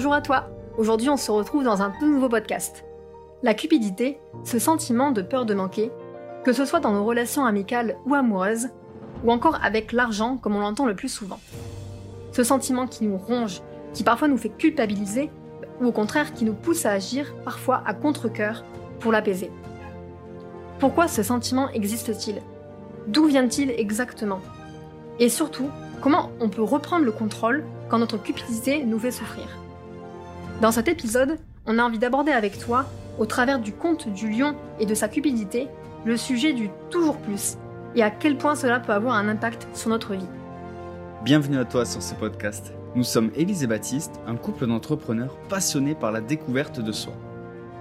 Bonjour à toi Aujourd'hui on se retrouve dans un tout nouveau podcast. La cupidité, ce sentiment de peur de manquer, que ce soit dans nos relations amicales ou amoureuses, ou encore avec l'argent comme on l'entend le plus souvent. Ce sentiment qui nous ronge, qui parfois nous fait culpabiliser, ou au contraire qui nous pousse à agir parfois à contre-coeur pour l'apaiser. Pourquoi ce sentiment existe-t-il? D'où vient-il exactement? Et surtout, comment on peut reprendre le contrôle quand notre cupidité nous fait souffrir? Dans cet épisode, on a envie d'aborder avec toi, au travers du conte du lion et de sa cupidité, le sujet du toujours plus et à quel point cela peut avoir un impact sur notre vie. Bienvenue à toi sur ce podcast. Nous sommes Élise et Baptiste, un couple d'entrepreneurs passionnés par la découverte de soi.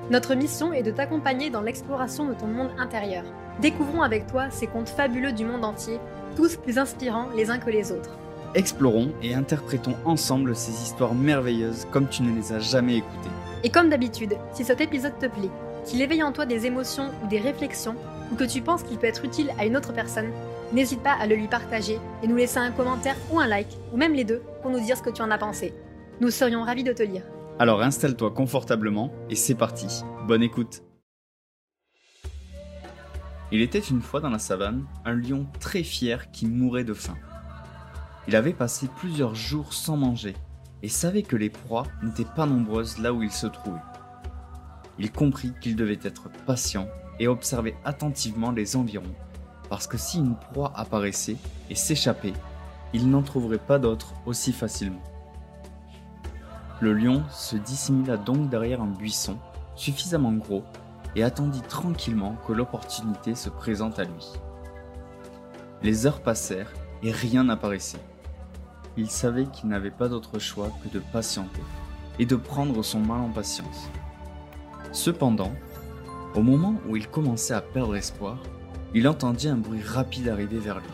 Notre mission est de t'accompagner dans l'exploration de ton monde intérieur. Découvrons avec toi ces contes fabuleux du monde entier, tous plus inspirants les uns que les autres. Explorons et interprétons ensemble ces histoires merveilleuses comme tu ne les as jamais écoutées. Et comme d'habitude, si cet épisode te plaît, qu'il éveille en toi des émotions ou des réflexions, ou que tu penses qu'il peut être utile à une autre personne, n'hésite pas à le lui partager et nous laisser un commentaire ou un like, ou même les deux, pour nous dire ce que tu en as pensé. Nous serions ravis de te lire. Alors installe-toi confortablement et c'est parti. Bonne écoute. Il était une fois dans la savane un lion très fier qui mourait de faim. Il avait passé plusieurs jours sans manger et savait que les proies n'étaient pas nombreuses là où il se trouvait. Il comprit qu'il devait être patient et observer attentivement les environs, parce que si une proie apparaissait et s'échappait, il n'en trouverait pas d'autre aussi facilement. Le lion se dissimula donc derrière un buisson suffisamment gros et attendit tranquillement que l'opportunité se présente à lui. Les heures passèrent et rien n'apparaissait. Il savait qu'il n'avait pas d'autre choix que de patienter et de prendre son mal en patience. Cependant, au moment où il commençait à perdre espoir, il entendit un bruit rapide arriver vers lui.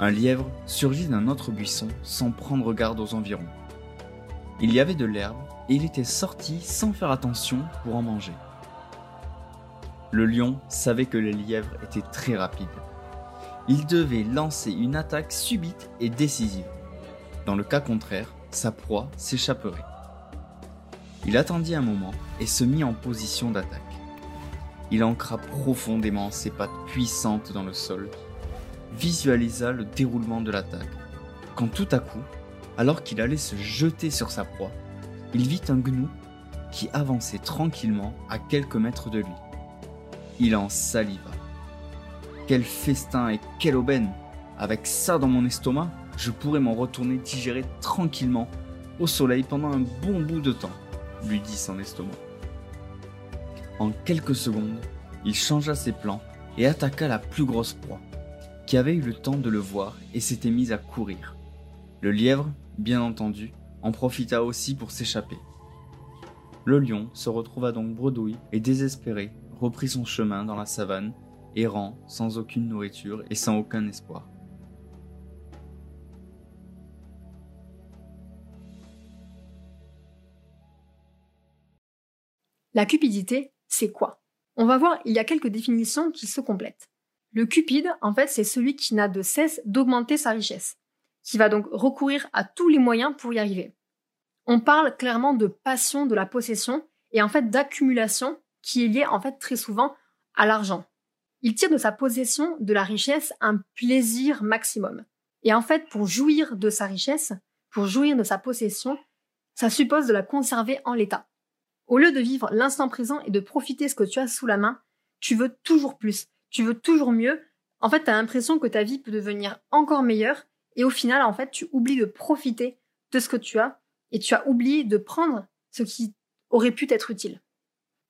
Un lièvre surgit d'un autre buisson sans prendre garde aux environs. Il y avait de l'herbe et il était sorti sans faire attention pour en manger. Le lion savait que les lièvres étaient très rapides. Il devait lancer une attaque subite et décisive. Dans le cas contraire, sa proie s'échapperait. Il attendit un moment et se mit en position d'attaque. Il ancra profondément ses pattes puissantes dans le sol, visualisa le déroulement de l'attaque, quand tout à coup, alors qu'il allait se jeter sur sa proie, il vit un gnou qui avançait tranquillement à quelques mètres de lui. Il en saliva. Quel festin et quelle aubaine Avec ça dans mon estomac, je pourrais m'en retourner digérer tranquillement au soleil pendant un bon bout de temps, lui dit son estomac. En quelques secondes, il changea ses plans et attaqua la plus grosse proie, qui avait eu le temps de le voir et s'était mise à courir. Le lièvre, bien entendu, en profita aussi pour s'échapper. Le lion se retrouva donc bredouille et désespéré, reprit son chemin dans la savane, errant sans aucune nourriture et sans aucun espoir. La cupidité, c'est quoi? On va voir, il y a quelques définitions qui se complètent. Le cupide, en fait, c'est celui qui n'a de cesse d'augmenter sa richesse qui va donc recourir à tous les moyens pour y arriver. On parle clairement de passion de la possession et en fait d'accumulation qui est liée en fait très souvent à l'argent. Il tire de sa possession, de la richesse, un plaisir maximum. Et en fait, pour jouir de sa richesse, pour jouir de sa possession, ça suppose de la conserver en l'état. Au lieu de vivre l'instant présent et de profiter ce que tu as sous la main, tu veux toujours plus, tu veux toujours mieux. En fait, tu as l'impression que ta vie peut devenir encore meilleure et au final, en fait, tu oublies de profiter de ce que tu as et tu as oublié de prendre ce qui aurait pu t'être utile.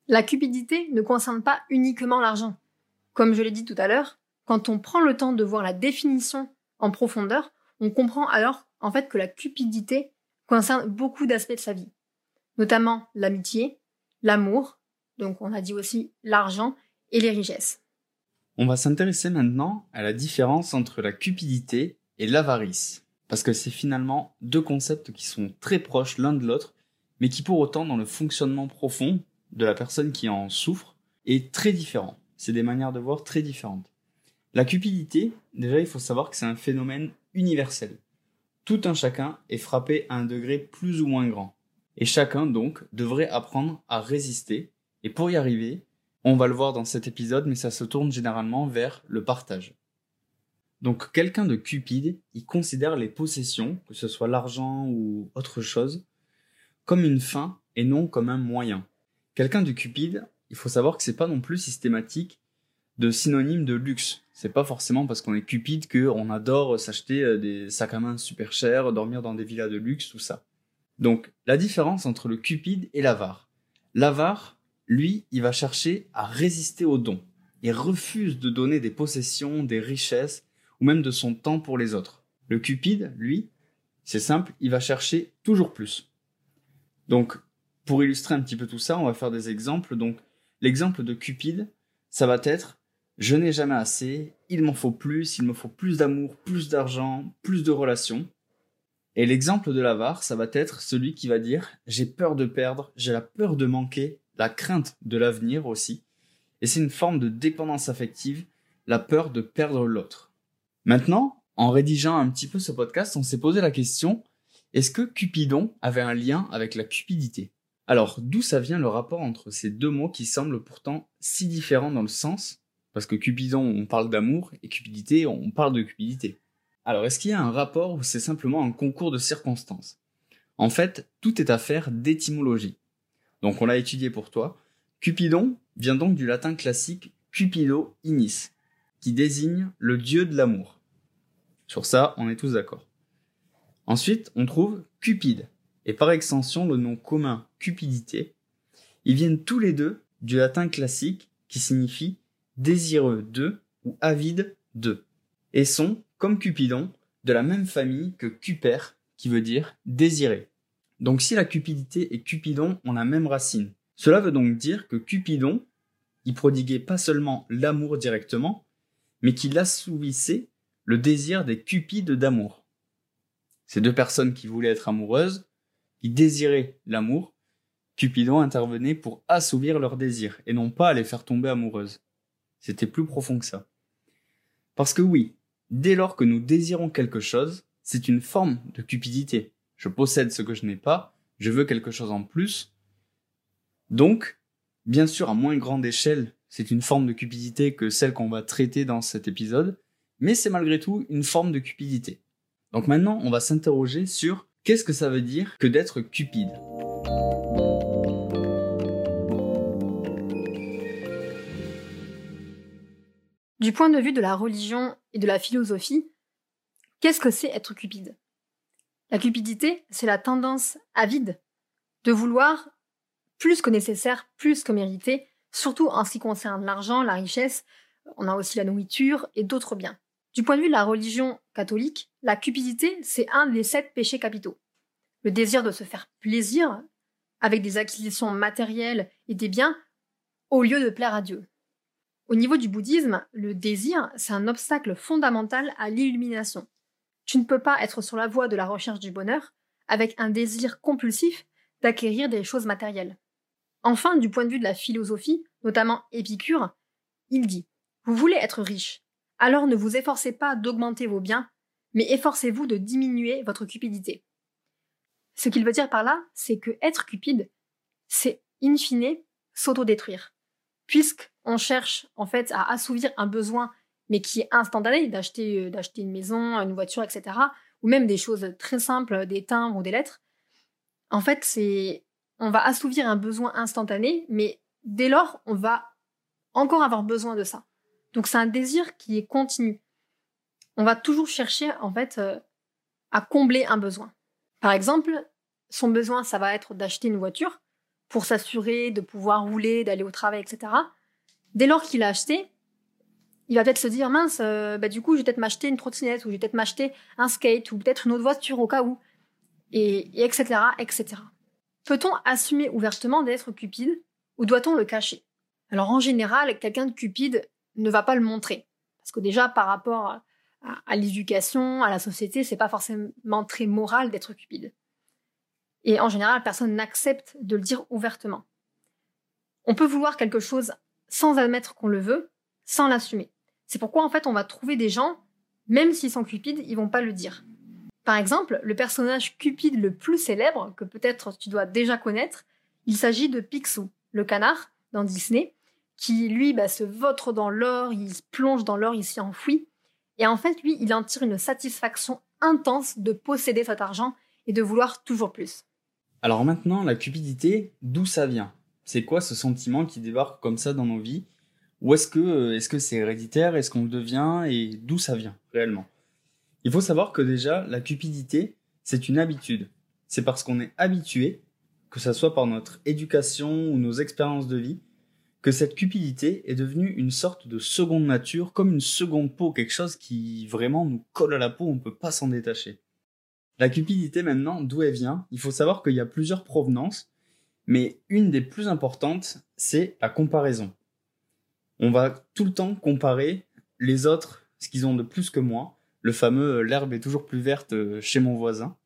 La cupidité ne concerne pas uniquement l'argent. Comme je l'ai dit tout à l'heure, quand on prend le temps de voir la définition en profondeur, on comprend alors en fait que la cupidité concerne beaucoup d'aspects de sa vie, notamment l'amitié, l'amour, donc on a dit aussi l'argent et les richesses. On va s'intéresser maintenant à la différence entre la cupidité et l'avarice. Parce que c'est finalement deux concepts qui sont très proches l'un de l'autre, mais qui pour autant dans le fonctionnement profond de la personne qui en souffre est très différent. C'est des manières de voir très différentes. La cupidité, déjà il faut savoir que c'est un phénomène universel. tout un chacun est frappé à un degré plus ou moins grand. Et chacun, donc, devrait apprendre à résister. Et pour y arriver, on va le voir dans cet épisode, mais ça se tourne généralement vers le partage. Donc quelqu'un de cupide, il considère les possessions, que ce soit l'argent ou autre chose, comme une fin et non comme un moyen. Quelqu'un de cupide, il faut savoir que c'est pas non plus systématique de synonyme de luxe. C'est pas forcément parce qu'on est cupide qu'on adore s'acheter euh, des sacs à main super chers, dormir dans des villas de luxe, tout ça. Donc, la différence entre le cupide et l'avare. L'avare, lui, il va chercher à résister au don. Il refuse de donner des possessions, des richesses, ou même de son temps pour les autres. Le cupide, lui, c'est simple, il va chercher toujours plus. Donc, pour illustrer un petit peu tout ça, on va faire des exemples. Donc, l'exemple de Cupide, ça va être je n'ai jamais assez, il m'en faut plus, il me faut plus d'amour, plus d'argent, plus de relations. Et l'exemple de l'avare, ça va être celui qui va dire j'ai peur de perdre, j'ai la peur de manquer, la crainte de l'avenir aussi. Et c'est une forme de dépendance affective, la peur de perdre l'autre. Maintenant, en rédigeant un petit peu ce podcast, on s'est posé la question est-ce que Cupidon avait un lien avec la cupidité? Alors, d'où ça vient le rapport entre ces deux mots qui semblent pourtant si différents dans le sens? Parce que Cupidon, on parle d'amour, et cupidité, on parle de cupidité. Alors, est-ce qu'il y a un rapport ou c'est simplement un concours de circonstances? En fait, tout est affaire d'étymologie. Donc, on l'a étudié pour toi. Cupidon vient donc du latin classique cupido inis, qui désigne le dieu de l'amour. Sur ça, on est tous d'accord. Ensuite, on trouve Cupide, et par extension le nom commun cupidité. Ils viennent tous les deux du latin classique qui signifie désireux de ou avide de, et sont, comme Cupidon, de la même famille que Cuper, qui veut dire désiré. Donc si la cupidité et Cupidon ont la même racine, cela veut donc dire que Cupidon, y prodiguait pas seulement l'amour directement, mais qu'il assouvissait le désir des cupides d'amour. Ces deux personnes qui voulaient être amoureuses, qui désiraient l'amour, Cupidon intervenait pour assouvir leurs désirs et non pas les faire tomber amoureuses. C'était plus profond que ça. Parce que oui, dès lors que nous désirons quelque chose, c'est une forme de cupidité. Je possède ce que je n'ai pas, je veux quelque chose en plus. Donc, bien sûr, à moins grande échelle, c'est une forme de cupidité que celle qu'on va traiter dans cet épisode, mais c'est malgré tout une forme de cupidité. Donc maintenant, on va s'interroger sur qu'est-ce que ça veut dire que d'être cupide? Du point de vue de la religion et de la philosophie, qu'est-ce que c'est être cupide? La cupidité, c'est la tendance avide de vouloir plus que nécessaire, plus que mérité, surtout en ce qui concerne l'argent, la richesse, on a aussi la nourriture et d'autres biens. Du point de vue de la religion catholique, la cupidité, c'est un des sept péchés capitaux. Le désir de se faire plaisir avec des acquisitions matérielles et des biens au lieu de plaire à Dieu. Au niveau du bouddhisme, le désir, c'est un obstacle fondamental à l'illumination. Tu ne peux pas être sur la voie de la recherche du bonheur avec un désir compulsif d'acquérir des choses matérielles. Enfin, du point de vue de la philosophie, notamment Épicure, il dit Vous voulez être riche, alors ne vous efforcez pas d'augmenter vos biens, mais efforcez-vous de diminuer votre cupidité. Ce qu'il veut dire par là, c'est que être cupide, c'est in fine s'autodétruire. Puisqu'on cherche en fait à assouvir un besoin, mais qui est instantané, d'acheter, euh, d'acheter une maison, une voiture, etc., ou même des choses très simples, des timbres ou des lettres, en fait, c'est, on va assouvir un besoin instantané, mais dès lors, on va encore avoir besoin de ça. Donc c'est un désir qui est continu. On va toujours chercher en fait euh, à combler un besoin. Par exemple, son besoin, ça va être d'acheter une voiture pour s'assurer de pouvoir rouler, d'aller au travail, etc. Dès lors qu'il a acheté, il va peut-être se dire mince, euh, bah, du coup, je vais peut-être m'acheter une trottinette ou je vais peut-être m'acheter un skate ou peut-être une autre voiture au cas où, et, et etc., etc. Peut-on assumer ouvertement d'être cupide ou doit-on le cacher? Alors en général, quelqu'un de cupide ne va pas le montrer. Parce que déjà, par rapport à, l'éducation, à la société, c'est pas forcément très moral d'être cupide. Et en général, personne n'accepte de le dire ouvertement. On peut vouloir quelque chose sans admettre qu'on le veut, sans l'assumer. C'est pourquoi, en fait, on va trouver des gens, même s'ils sont cupides, ils vont pas le dire. Par exemple, le personnage cupide le plus célèbre, que peut-être tu dois déjà connaître, il s'agit de Picsou, le canard, dans Disney, qui lui bah, se vautre dans l'or, il se plonge dans l'or, il s'y enfouit. Et en fait, lui, il en tire une satisfaction intense de posséder cet argent et de vouloir toujours plus. Alors maintenant, la cupidité, d'où ça vient? C'est quoi ce sentiment qui débarque comme ça dans nos vies? Ou est-ce que euh, est-ce que c'est héréditaire? Est-ce qu'on le devient? Et d'où ça vient réellement? Il faut savoir que déjà, la cupidité, c'est une habitude. C'est parce qu'on est habitué, que ce soit par notre éducation ou nos expériences de vie, que cette cupidité est devenue une sorte de seconde nature, comme une seconde peau, quelque chose qui vraiment nous colle à la peau, on ne peut pas s'en détacher. La cupidité maintenant, d'où elle vient Il faut savoir qu'il y a plusieurs provenances, mais une des plus importantes, c'est la comparaison. On va tout le temps comparer les autres, ce qu'ils ont de plus que moi, le fameux l'herbe est toujours plus verte euh, chez mon voisin.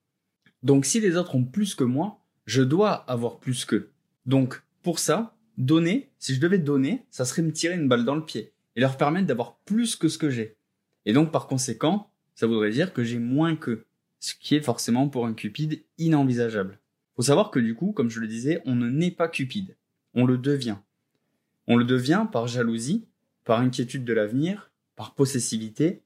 Donc si les autres ont plus que moi, je dois avoir plus qu'eux. Donc pour ça, donner, si je devais donner, ça serait me tirer une balle dans le pied et leur permettre d'avoir plus que ce que j'ai. Et donc, par conséquent, ça voudrait dire que j'ai moins qu'eux. Ce qui est forcément pour un cupide inenvisageable. Faut savoir que du coup, comme je le disais, on ne naît pas cupide. On le devient. On le devient par jalousie, par inquiétude de l'avenir, par possessivité,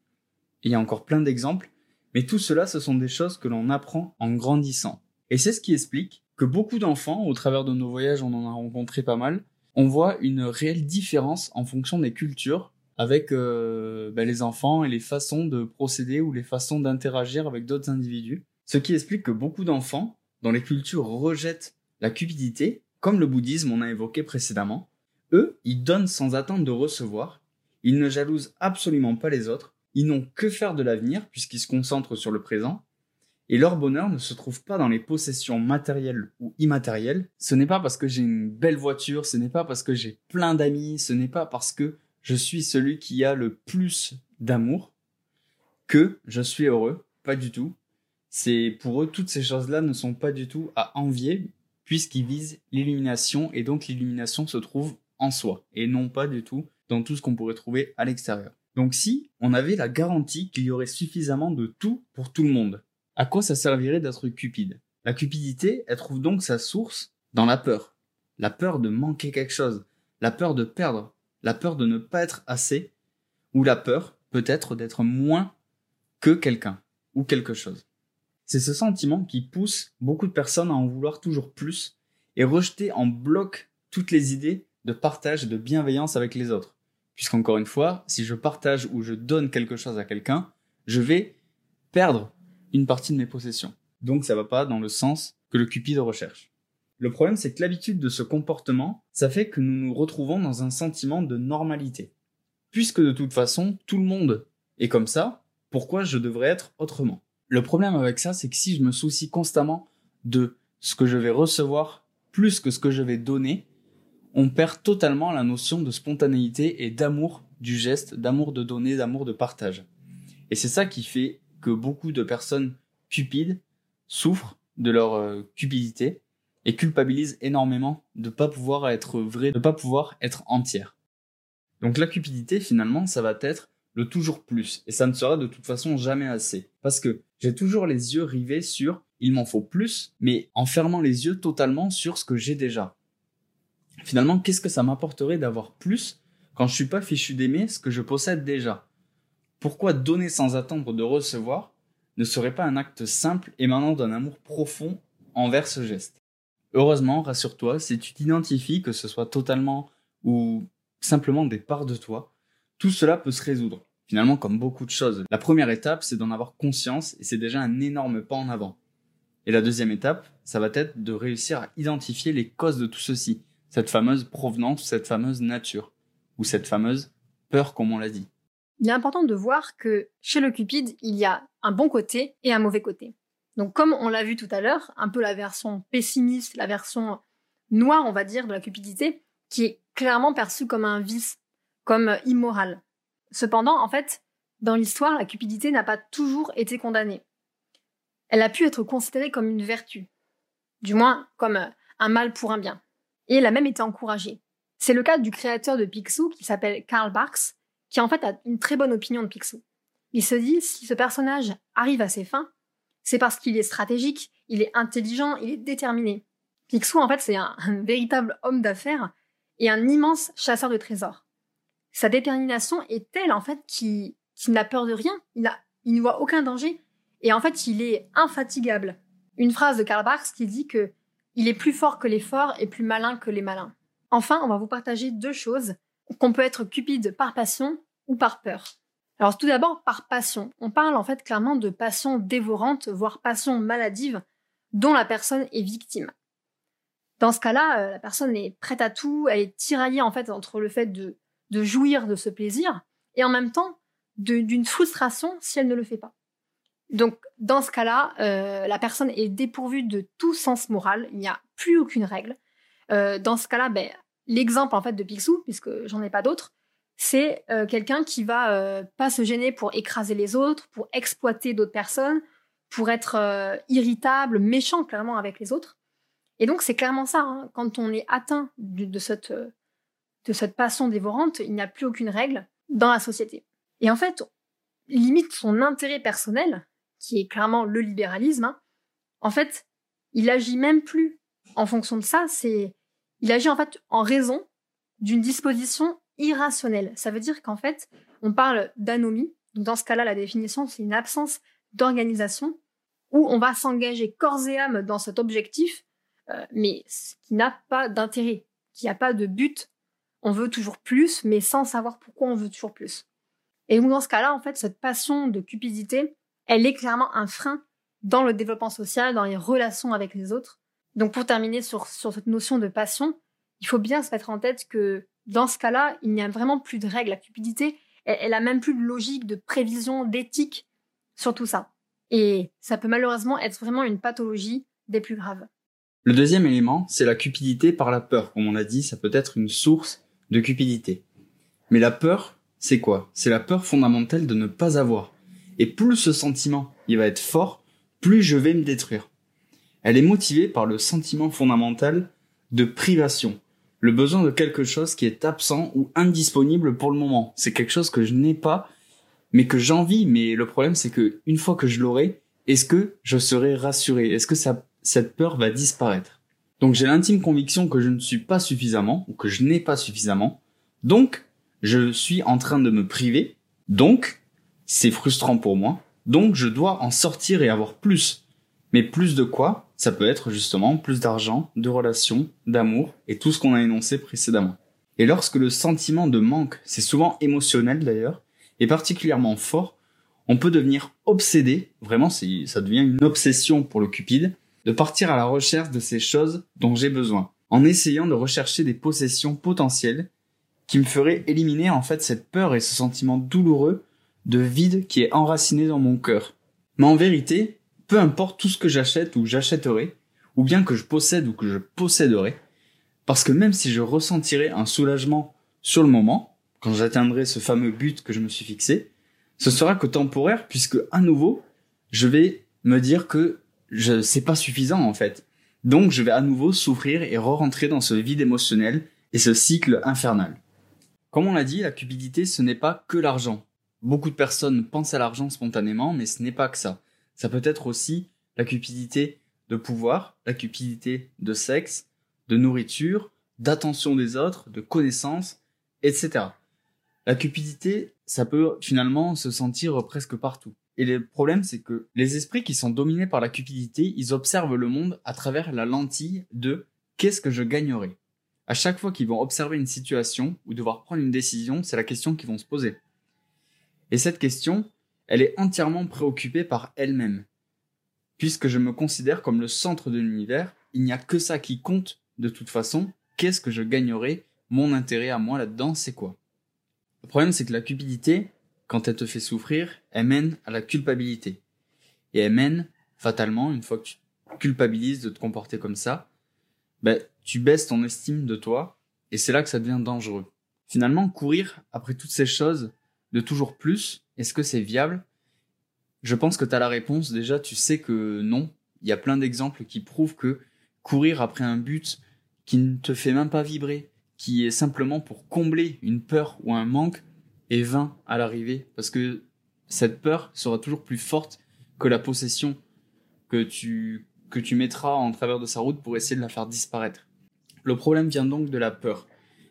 il y a encore plein d'exemples, mais tout cela, ce sont des choses que l'on apprend en grandissant. Et c'est ce qui explique que beaucoup d'enfants, au travers de nos voyages, on en a rencontré pas mal, on voit une réelle différence en fonction des cultures avec euh, ben, les enfants et les façons de procéder ou les façons d'interagir avec d'autres individus. Ce qui explique que beaucoup d'enfants, dans les cultures, rejettent la cupidité, comme le bouddhisme on a évoqué précédemment. Eux, ils donnent sans attendre de recevoir, ils ne jalousent absolument pas les autres, ils n'ont que faire de l'avenir puisqu'ils se concentrent sur le présent, et leur bonheur ne se trouve pas dans les possessions matérielles ou immatérielles. Ce n'est pas parce que j'ai une belle voiture, ce n'est pas parce que j'ai plein d'amis, ce n'est pas parce que je suis celui qui a le plus d'amour que je suis heureux. Pas du tout. C'est pour eux toutes ces choses-là ne sont pas du tout à envier puisqu'ils visent l'illumination et donc l'illumination se trouve en soi et non pas du tout dans tout ce qu'on pourrait trouver à l'extérieur. Donc si on avait la garantie qu'il y aurait suffisamment de tout pour tout le monde, à quoi ça servirait d'être cupide? La cupidité, elle trouve donc sa source dans la peur. La peur de manquer quelque chose, la peur de perdre, la peur de ne pas être assez, ou la peur, peut-être, d'être moins que quelqu'un ou quelque chose. C'est ce sentiment qui pousse beaucoup de personnes à en vouloir toujours plus et rejeter en bloc toutes les idées de partage et de bienveillance avec les autres. Puisqu'encore une fois, si je partage ou je donne quelque chose à quelqu'un, je vais perdre une partie de mes possessions. Donc ça va pas dans le sens que le cupide recherche. Le problème, c'est que l'habitude de ce comportement, ça fait que nous nous retrouvons dans un sentiment de normalité. Puisque de toute façon, tout le monde est comme ça, pourquoi je devrais être autrement? Le problème avec ça, c'est que si je me soucie constamment de ce que je vais recevoir plus que ce que je vais donner, on perd totalement la notion de spontanéité et d'amour du geste, d'amour de donner, d'amour de partage. Et c'est ça qui fait que beaucoup de personnes cupides souffrent de leur euh, cupidité et culpabilisent énormément de pas pouvoir être vrai, de pas pouvoir être entière. Donc la cupidité finalement, ça va être le toujours plus et ça ne sera de toute façon jamais assez parce que j'ai toujours les yeux rivés sur il m'en faut plus mais en fermant les yeux totalement sur ce que j'ai déjà. Finalement, qu'est-ce que ça m'apporterait d'avoir plus quand je suis pas fichu d'aimer ce que je possède déjà? Pourquoi donner sans attendre de recevoir ne serait pas un acte simple émanant d'un amour profond envers ce geste? Heureusement, rassure-toi, si tu t'identifies, que ce soit totalement ou simplement des parts de toi, tout cela peut se résoudre. Finalement, comme beaucoup de choses, la première étape, c'est d'en avoir conscience et c'est déjà un énorme pas en avant. Et la deuxième étape, ça va être de réussir à identifier les causes de tout ceci, cette fameuse provenance, cette fameuse nature, ou cette fameuse peur comme on l'a dit il est important de voir que chez le Cupide, il y a un bon côté et un mauvais côté. Donc comme on l'a vu tout à l'heure, un peu la version pessimiste, la version noire, on va dire, de la cupidité, qui est clairement perçue comme un vice, comme immoral. Cependant, en fait, dans l'histoire, la cupidité n'a pas toujours été condamnée. Elle a pu être considérée comme une vertu, du moins comme un mal pour un bien. Et elle a même été encouragée. C'est le cas du créateur de Picsou, qui s'appelle Karl Barks, qui en fait a une très bonne opinion de Picsou. Il se dit, si ce personnage arrive à ses fins, c'est parce qu'il est stratégique, il est intelligent, il est déterminé. Picsou, en fait, c'est un, véritable homme d'affaires et un immense chasseur de trésors. Sa détermination est telle, en fait, qu'il n'a peur de rien, il, ne voit aucun danger, et en fait, il est infatigable. Une phrase de Karl Barks qui dit que il est plus fort que les forts et plus malin que les malins. Enfin, on va vous partager deux choses qu'on peut être cupide par passion ou par peur. Alors tout d'abord par passion. On parle en fait clairement de passion dévorante, voire passion maladive, dont la personne est victime. Dans ce cas-là, euh, la personne est prête à tout, elle est tiraillée en fait entre le fait de, de jouir de ce plaisir et en même temps d'une frustration si elle ne le fait pas. Donc, dans ce cas-là, euh, la personne est dépourvue de tout sens moral. Il n'y a plus aucune règle. Euh, dans ce cas-là, ben, l'exemple en fait de Picsou, puisque j'en ai pas d'autres, c'est euh, quelqu'un qui va pas se gêner pour écraser les autres, pour exploiter d'autres personnes, pour être irritable, méchant clairement avec les autres. Et donc c'est clairement ça. Hein. quand on est atteint de cette de cette passion dévorante, il n'y a plus aucune règle dans la société. Et en fait, limite son intérêt personnel, qui est clairement le libéralisme, hein, en fait, il agit même plus en fonction de ça, c'est il agit en fait en raison d'une disposition irrationnelle. Ça veut dire qu'en fait, on parle d'anomie. dans ce cas-là, la définition, c'est une absence d'organisation où on va s'engager corps et âme dans cet objectif, euh, mais qui n'a pas d'intérêt, qui n'a pas de but. On veut toujours plus, mais sans savoir pourquoi on veut toujours plus. Et dans ce cas-là, en fait, cette passion de cupidité, elle est clairement un frein dans le développement social, dans les relations avec les autres. Donc pour terminer sur, cette notion de passion, il faut bien se mettre en tête que dans ce cas-là, il n'y a vraiment plus de règles. La cupidité, elle, elle a même plus de logique, de prévision, d'éthique sur tout ça. Et ça peut malheureusement être vraiment une pathologie des plus graves. Le deuxième élément, c'est la cupidité par la peur. Comme on l'a dit, ça peut être une source de cupidité. Mais la peur, c'est quoi? C'est la peur fondamentale de ne pas avoir. Et plus ce sentiment il va être fort, plus je vais me détruire. Elle est motivée par le sentiment fondamental de privation, le besoin de quelque chose qui est absent ou indisponible pour le moment. C'est quelque chose que je n'ai pas, mais que j'envie. Mais le problème, c'est que une fois que je l'aurai, est-ce que je serai rassuré? Est-ce que cette peur va disparaître? Donc j'ai l'intime conviction que je ne suis pas suffisamment ou que je n'ai pas suffisamment. Donc je suis en train de me priver. Donc c'est frustrant pour moi, donc je dois en sortir et avoir plus. Mais plus de quoi? Ça peut être justement plus d'argent, de relations, d'amour et tout ce qu'on a énoncé précédemment. Et lorsque le sentiment de manque, c'est souvent émotionnel d'ailleurs, est particulièrement fort, on peut devenir obsédé, vraiment ça devient une obsession pour le cupide, de partir à la recherche de ces choses dont j'ai besoin, en essayant de rechercher des possessions potentielles qui me feraient éliminer en fait cette peur et ce sentiment douloureux de vide qui est enraciné dans mon cœur. Mais en vérité, peu importe tout ce que j'achète ou j'achèterai, ou bien que je possède ou que je posséderai, parce que même si je ressentirai un soulagement sur le moment, quand j'atteindrai ce fameux but que je me suis fixé, ce sera que temporaire puisque à nouveau, je vais me dire que c'est pas suffisant en fait. Donc je vais à nouveau souffrir et re-rentrer dans ce vide émotionnel et ce cycle infernal. Comme on l'a dit, la cupidité ce n'est pas que l'argent. Beaucoup de personnes pensent à l'argent spontanément, mais ce n'est pas que ça. Ça peut être aussi la cupidité de pouvoir, la cupidité de sexe, de nourriture, d'attention des autres, de connaissances, etc. La cupidité, ça peut finalement se sentir presque partout. Et le problème, c'est que les esprits qui sont dominés par la cupidité, ils observent le monde à travers la lentille de qu'est-ce que je gagnerais. À chaque fois qu'ils vont observer une situation ou devoir prendre une décision, c'est la question qu'ils vont se poser. Et cette question, elle est entièrement préoccupée par elle-même. Puisque je me considère comme le centre de l'univers, il n'y a que ça qui compte de toute façon. Qu'est-ce que je gagnerai Mon intérêt à moi là-dedans, c'est quoi? Le problème, c'est que la cupidité, quand elle te fait souffrir, elle mène à la culpabilité. Et elle mène, fatalement, une fois que tu culpabilises de te comporter comme ça, ben, tu baisses ton estime de toi, et c'est là que ça devient dangereux. Finalement, courir après toutes ces choses, de toujours plus, est-ce que c'est viable? Je pense que tu as la réponse. Déjà, tu sais que non. Il y a plein d'exemples qui prouvent que courir après un but qui ne te fait même pas vibrer, qui est simplement pour combler une peur ou un manque, est vain à l'arrivée. Parce que cette peur sera toujours plus forte que la possession que tu, que tu mettras en travers de sa route pour essayer de la faire disparaître. Le problème vient donc de la peur.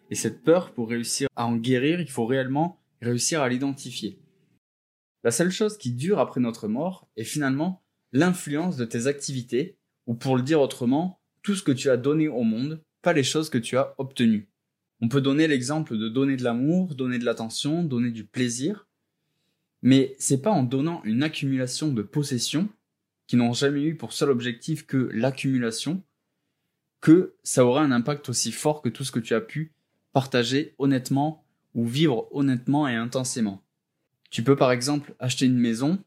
Et cette peur, pour réussir à en guérir, il faut réellement réussir à l'identifier. La seule chose qui dure après notre mort est finalement l'influence de tes activités, ou pour le dire autrement, tout ce que tu as donné au monde, pas les choses que tu as obtenues. On peut donner l'exemple de donner de l'amour, donner de l'attention, donner du plaisir, mais c'est pas en donnant une accumulation de possessions qui n'ont jamais eu pour seul objectif que l'accumulation que ça aura un impact aussi fort que tout ce que tu as pu partager honnêtement ou vivre honnêtement et intensément. Tu peux par exemple acheter une maison,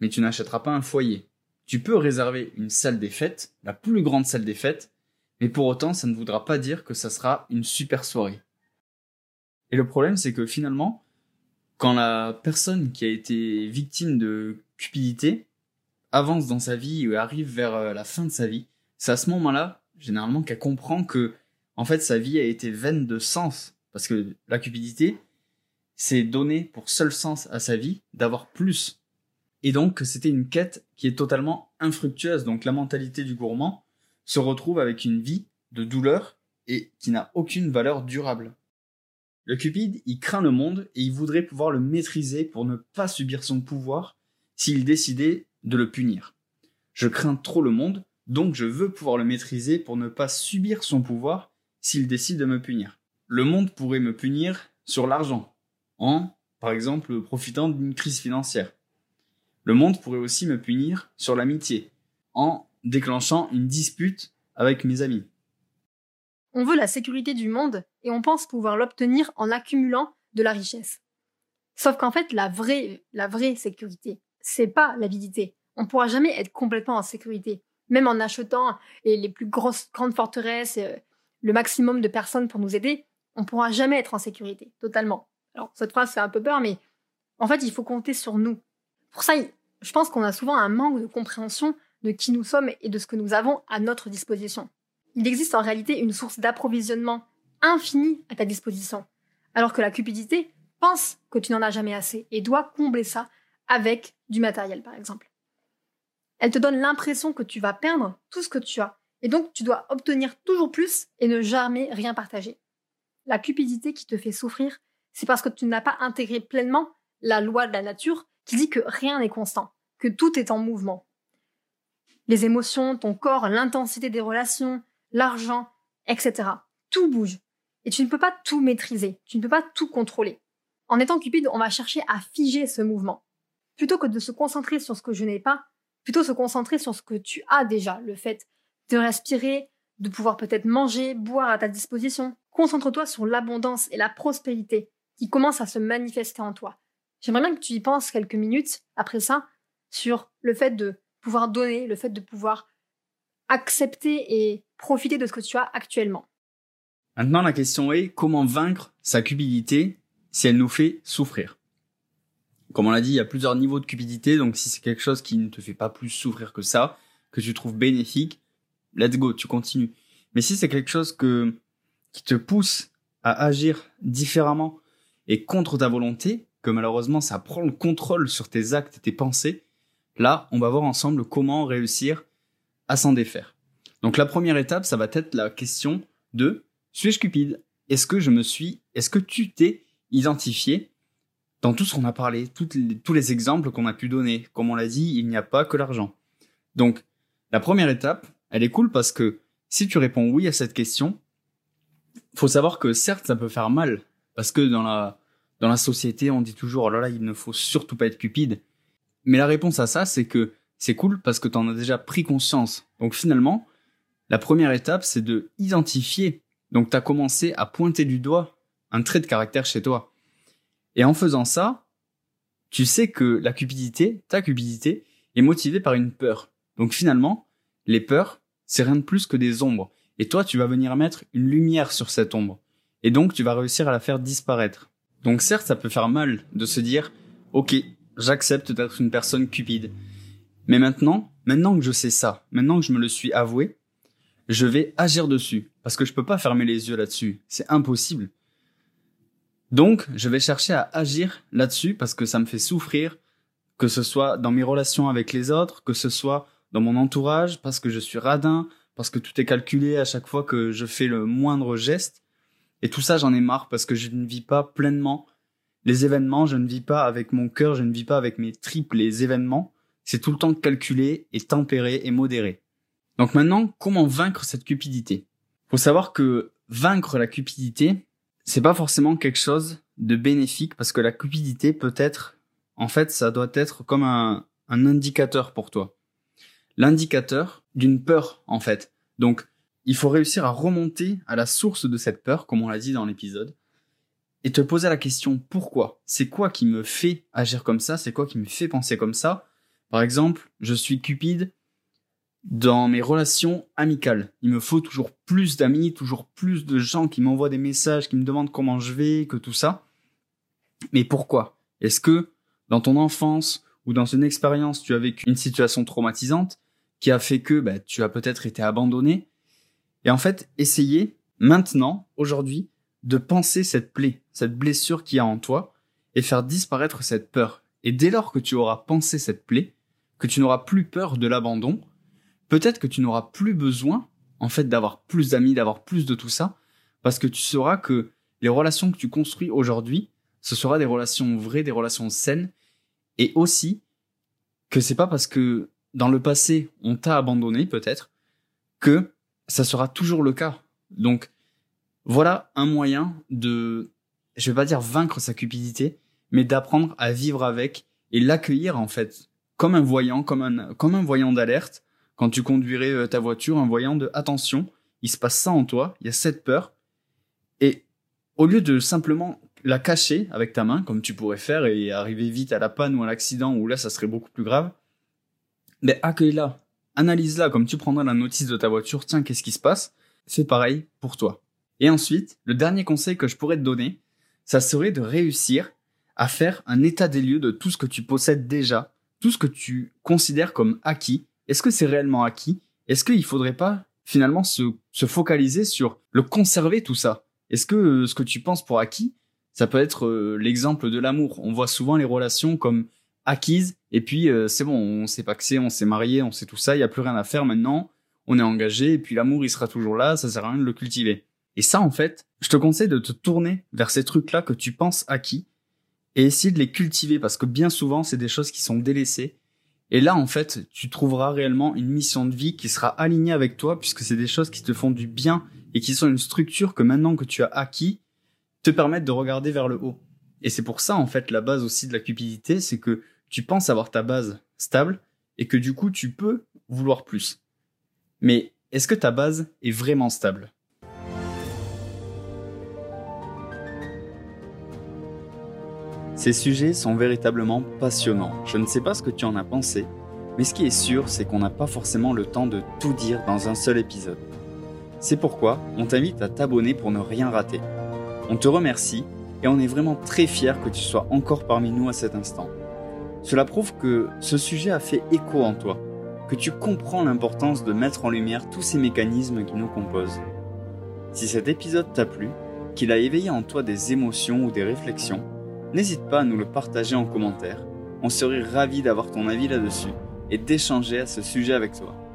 mais tu n'achèteras pas un foyer. Tu peux réserver une salle des fêtes, la plus grande salle des fêtes, mais pour autant ça ne voudra pas dire que ça sera une super soirée. Et le problème c'est que finalement, quand la personne qui a été victime de cupidité avance dans sa vie ou arrive vers euh, la fin de sa vie, c'est à ce moment-là, généralement, qu'elle comprend que, en fait, sa vie a été vaine de sens. Parce que la cupidité, c'est donner pour seul sens à sa vie d'avoir plus. Et donc, c'était une quête qui est totalement infructueuse. Donc, la mentalité du gourmand se retrouve avec une vie de douleur et qui n'a aucune valeur durable. Le Cupide, il craint le monde et il voudrait pouvoir le maîtriser pour ne pas subir son pouvoir s'il décidait de le punir. Je crains trop le monde, donc je veux pouvoir le maîtriser pour ne pas subir son pouvoir s'il décide de me punir. Le monde pourrait me punir sur l'argent, en, par exemple, profitant d'une crise financière. Le monde pourrait aussi me punir sur l'amitié, en déclenchant une dispute avec mes amis. On veut la sécurité du monde et on pense pouvoir l'obtenir en accumulant de la richesse. Sauf qu'en fait, la vraie, la vraie sécurité, c'est pas l'avidité. On ne pourra jamais être complètement en sécurité. Même en achetant les, plus grosses, grandes forteresses, euh, le maximum de personnes pour nous aider, on ne pourra jamais être en sécurité, totalement. Alors, cette phrase fait un peu peur, mais en fait, il faut compter sur nous. Pour ça, je pense qu'on a souvent un manque de compréhension de qui nous sommes et de ce que nous avons à notre disposition il existe en réalité une source d'approvisionnement infinie à ta disposition, alors que la cupidité pense que tu n'en as jamais assez et doit combler ça avec du matériel, par exemple. Elle te donne l'impression que tu vas perdre tout ce que tu as, et donc tu dois obtenir toujours plus et ne jamais rien partager. La cupidité qui te fait souffrir, c'est parce que tu n'as pas intégré pleinement la loi de la nature qui dit que rien n'est constant, que tout est en mouvement. Les émotions, ton corps, l'intensité des relations, l'argent, etc. Tout bouge. Et tu ne peux pas tout maîtriser, tu ne peux pas tout contrôler. En étant cupide, on va chercher à figer ce mouvement. Plutôt que de se concentrer sur ce que je n'ai pas, plutôt se concentrer sur ce que tu as déjà, le fait de respirer, de pouvoir peut-être manger, boire à ta disposition. Concentre-toi sur l'abondance et la prospérité qui commencent à se manifester en toi. J'aimerais bien que tu y penses quelques minutes après ça sur le fait de pouvoir donner, le fait de pouvoir accepter et profiter de ce que tu as actuellement. Maintenant, la question est comment vaincre sa cupidité si elle nous fait souffrir? Comme on l'a dit, il y a plusieurs niveaux de cupidité, donc si c'est quelque chose qui ne te fait pas plus souffrir que ça, que tu trouves bénéfique, let's go, tu continues. Mais si c'est quelque chose que, qui te pousse à agir différemment et contre ta volonté, que malheureusement ça prend le contrôle sur tes actes et tes pensées, là, on va voir ensemble comment réussir à s'en défaire. Donc la première étape, ça va être la question de suis-je cupide? Est-ce que je me suis Est-ce que tu t'es identifié? Dans tout ce qu'on a parlé, tous les exemples qu'on a pu donner Comme on l'a dit, il n'y a pas que l'argent. Donc la première étape, elle est cool parce que si tu réponds oui à cette question, faut savoir que certes ça peut faire mal parce que dans la dans la société on dit toujours oh là là il ne faut surtout pas être cupide. Mais la réponse à ça c'est que c'est cool parce que tu en as déjà pris conscience. Donc finalement, la première étape, c'est de identifier. Donc tu as commencé à pointer du doigt un trait de caractère chez toi. Et en faisant ça, tu sais que la cupidité, ta cupidité, est motivée par une peur. Donc finalement, les peurs, c'est rien de plus que des ombres. Et toi, tu vas venir mettre une lumière sur cette ombre. Et donc, tu vas réussir à la faire disparaître. Donc certes, ça peut faire mal de se dire, ok, j'accepte d'être une personne cupide. Mais maintenant, maintenant que je sais ça, maintenant que je me le suis avoué, je vais agir dessus. Parce que je peux pas fermer les yeux là-dessus. C'est impossible. Donc, je vais chercher à agir là-dessus parce que ça me fait souffrir, que ce soit dans mes relations avec les autres, que ce soit dans mon entourage, parce que je suis radin, parce que tout est calculé à chaque fois que je fais le moindre geste. Et tout ça, j'en ai marre parce que je ne vis pas pleinement les événements, je ne vis pas avec mon cœur, je ne vis pas avec mes tripes les événements. C'est tout le temps calculé et tempéré et modéré. Donc maintenant, comment vaincre cette cupidité? Faut savoir que vaincre la cupidité, c'est pas forcément quelque chose de bénéfique parce que la cupidité peut être, en fait, ça doit être comme un, un indicateur pour toi. L'indicateur d'une peur, en fait. Donc, il faut réussir à remonter à la source de cette peur, comme on l'a dit dans l'épisode, et te poser la question pourquoi? C'est quoi qui me fait agir comme ça? C'est quoi qui me fait penser comme ça? Par exemple, je suis cupide dans mes relations amicales. Il me faut toujours plus d'amis, toujours plus de gens qui m'envoient des messages, qui me demandent comment je vais, que tout ça. Mais pourquoi? Est-ce que dans ton enfance ou dans une expérience, tu as vécu une situation traumatisante? Qui a fait que bah, tu as peut-être été abandonné Et en fait, essayer maintenant, aujourd'hui, de penser cette plaie, cette blessure qu'il y a en toi, et faire disparaître cette peur. Et dès lors que tu auras pensé cette plaie, que tu n'auras plus peur de l'abandon, peut-être que tu n'auras plus besoin, en fait, d'avoir plus d'amis, d'avoir plus de tout ça, parce que tu sauras que les relations que tu construis aujourd'hui, ce sera des relations vraies, des relations saines, et aussi que c'est pas parce que dans le passé on t'a abandonné peut-être que ça sera toujours le cas. Donc voilà un moyen de, je vais pas dire vaincre sa cupidité, mais d'apprendre à vivre avec et l'accueillir en fait comme un voyant, comme un comme un voyant d'alerte quand tu conduirais euh, ta voiture, un voyant de attention, il se passe ça en toi, il y a cette peur. Et au lieu de simplement la cacher avec ta main, comme tu pourrais faire, et arriver vite à la panne ou à l'accident, où là ça serait beaucoup plus grave, accueille-la, analyse-la comme tu prendrais la notice de ta voiture, tiens, qu'est-ce qui se passe? Fais pareil pour toi. Et ensuite, le dernier conseil que je pourrais te donner, ça serait de réussir à faire un état des lieux de tout ce que tu possèdes déjà, tout ce que tu considères comme acquis, est-ce que c'est réellement acquis? Est-ce qu'il faudrait pas finalement se, se focaliser sur le conserver tout ça? Est-ce que euh, ce que tu penses pour acquis, ça peut être euh, l'exemple de l'amour? On voit souvent les relations comme acquises et puis euh, c'est bon, on s'est paxé, on s'est marié, on sait tout ça, il y a plus rien à faire maintenant, on est engagé et puis l'amour il sera toujours là, ça sert à rien de le cultiver. Et ça en fait, je te conseille de te tourner vers ces trucs-là que tu penses acquis et essayer de les cultiver parce que bien souvent c'est des choses qui sont délaissées et là, en fait, tu trouveras réellement une mission de vie qui sera alignée avec toi, puisque c'est des choses qui te font du bien et qui sont une structure que maintenant que tu as acquis, te permettent de regarder vers le haut. Et c'est pour ça, en fait, la base aussi de la cupidité, c'est que tu penses avoir ta base stable et que du coup, tu peux vouloir plus. Mais est-ce que ta base est vraiment stable? Ces sujets sont véritablement passionnants. Je ne sais pas ce que tu en as pensé, mais ce qui est sûr, c'est qu'on n'a pas forcément le temps de tout dire dans un seul épisode. C'est pourquoi on t'invite à t'abonner pour ne rien rater. On te remercie et on est vraiment très fiers que tu sois encore parmi nous à cet instant. Cela prouve que ce sujet a fait écho en toi, que tu comprends l'importance de mettre en lumière tous ces mécanismes qui nous composent. Si cet épisode t'a plu, qu'il a éveillé en toi des émotions ou des réflexions, N'hésite pas à nous le partager en commentaire. On serait ravis d'avoir ton avis là-dessus et d'échanger à ce sujet avec toi.